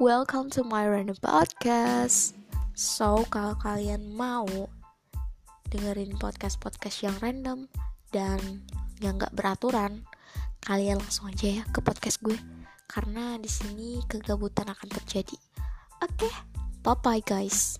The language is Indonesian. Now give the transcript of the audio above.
welcome to my random podcast. So, kalau kalian mau dengerin podcast-podcast yang random dan yang gak beraturan, kalian langsung aja ya ke podcast gue. Karena di sini kegabutan akan terjadi. Oke, okay, bye bye guys.